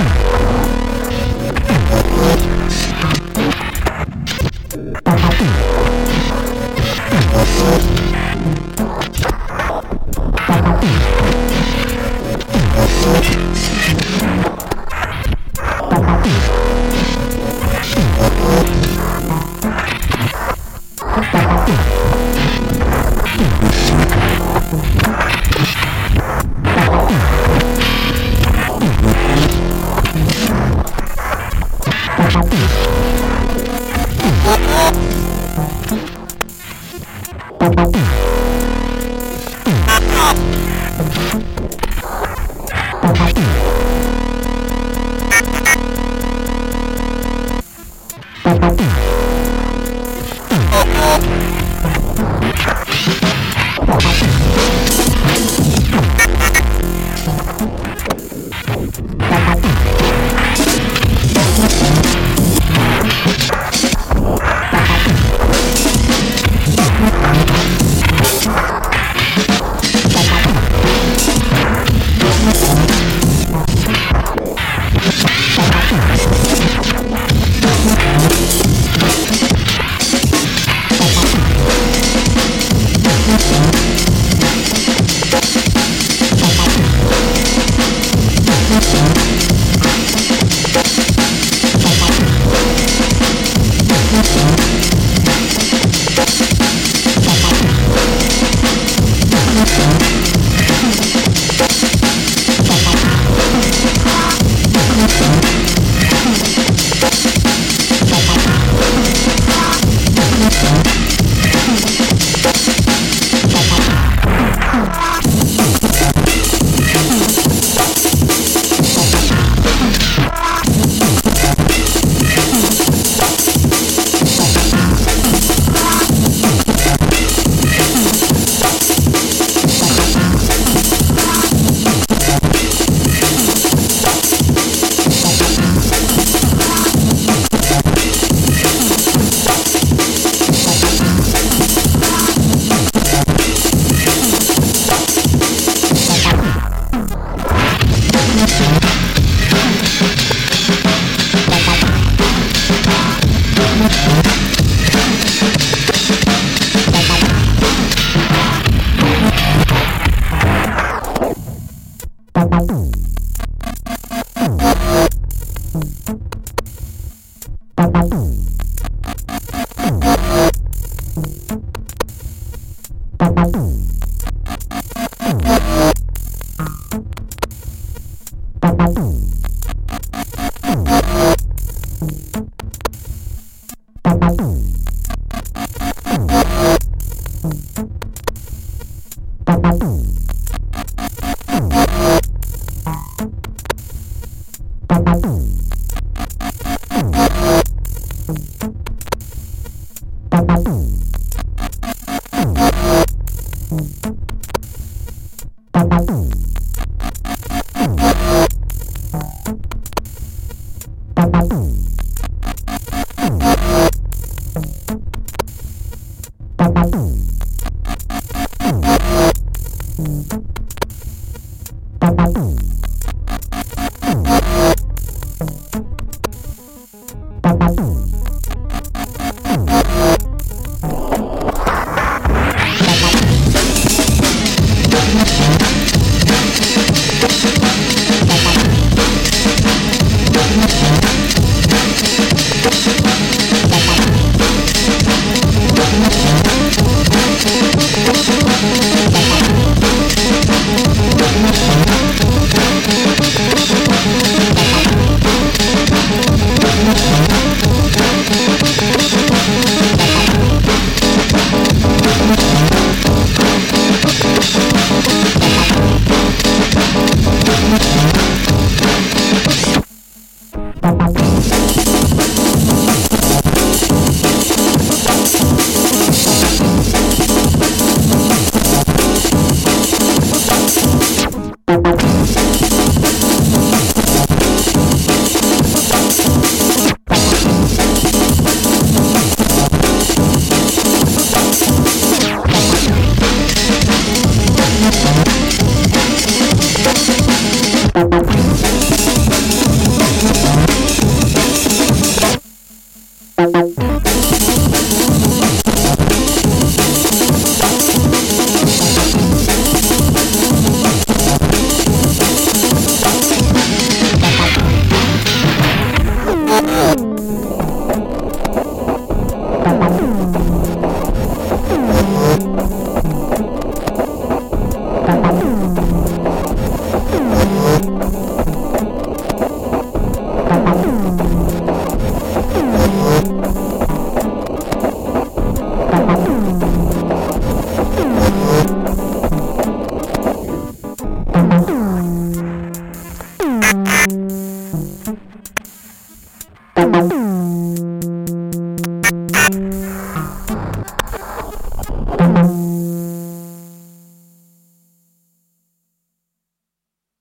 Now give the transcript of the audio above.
you I'm